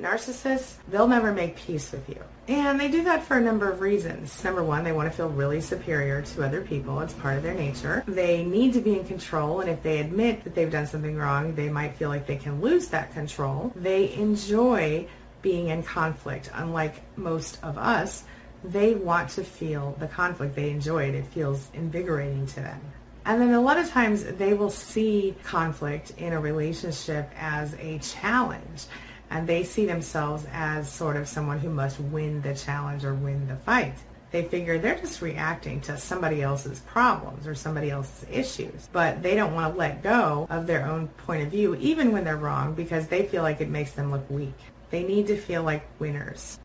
Narcissists, they'll never make peace with you. And they do that for a number of reasons. Number one, they want to feel really superior to other people. It's part of their nature. They need to be in control, and if they admit that they've done something wrong, they might feel like they can lose that control. They enjoy being in conflict. Unlike most of us, they want to feel the conflict. They enjoy it. It feels invigorating to them. And then a lot of times they will see conflict in a relationship as a challenge and they see themselves as sort of someone who must win the challenge or win the fight. They figure they're just reacting to somebody else's problems or somebody else's issues, but they don't want to let go of their own point of view, even when they're wrong, because they feel like it makes them look weak. They need to feel like winners.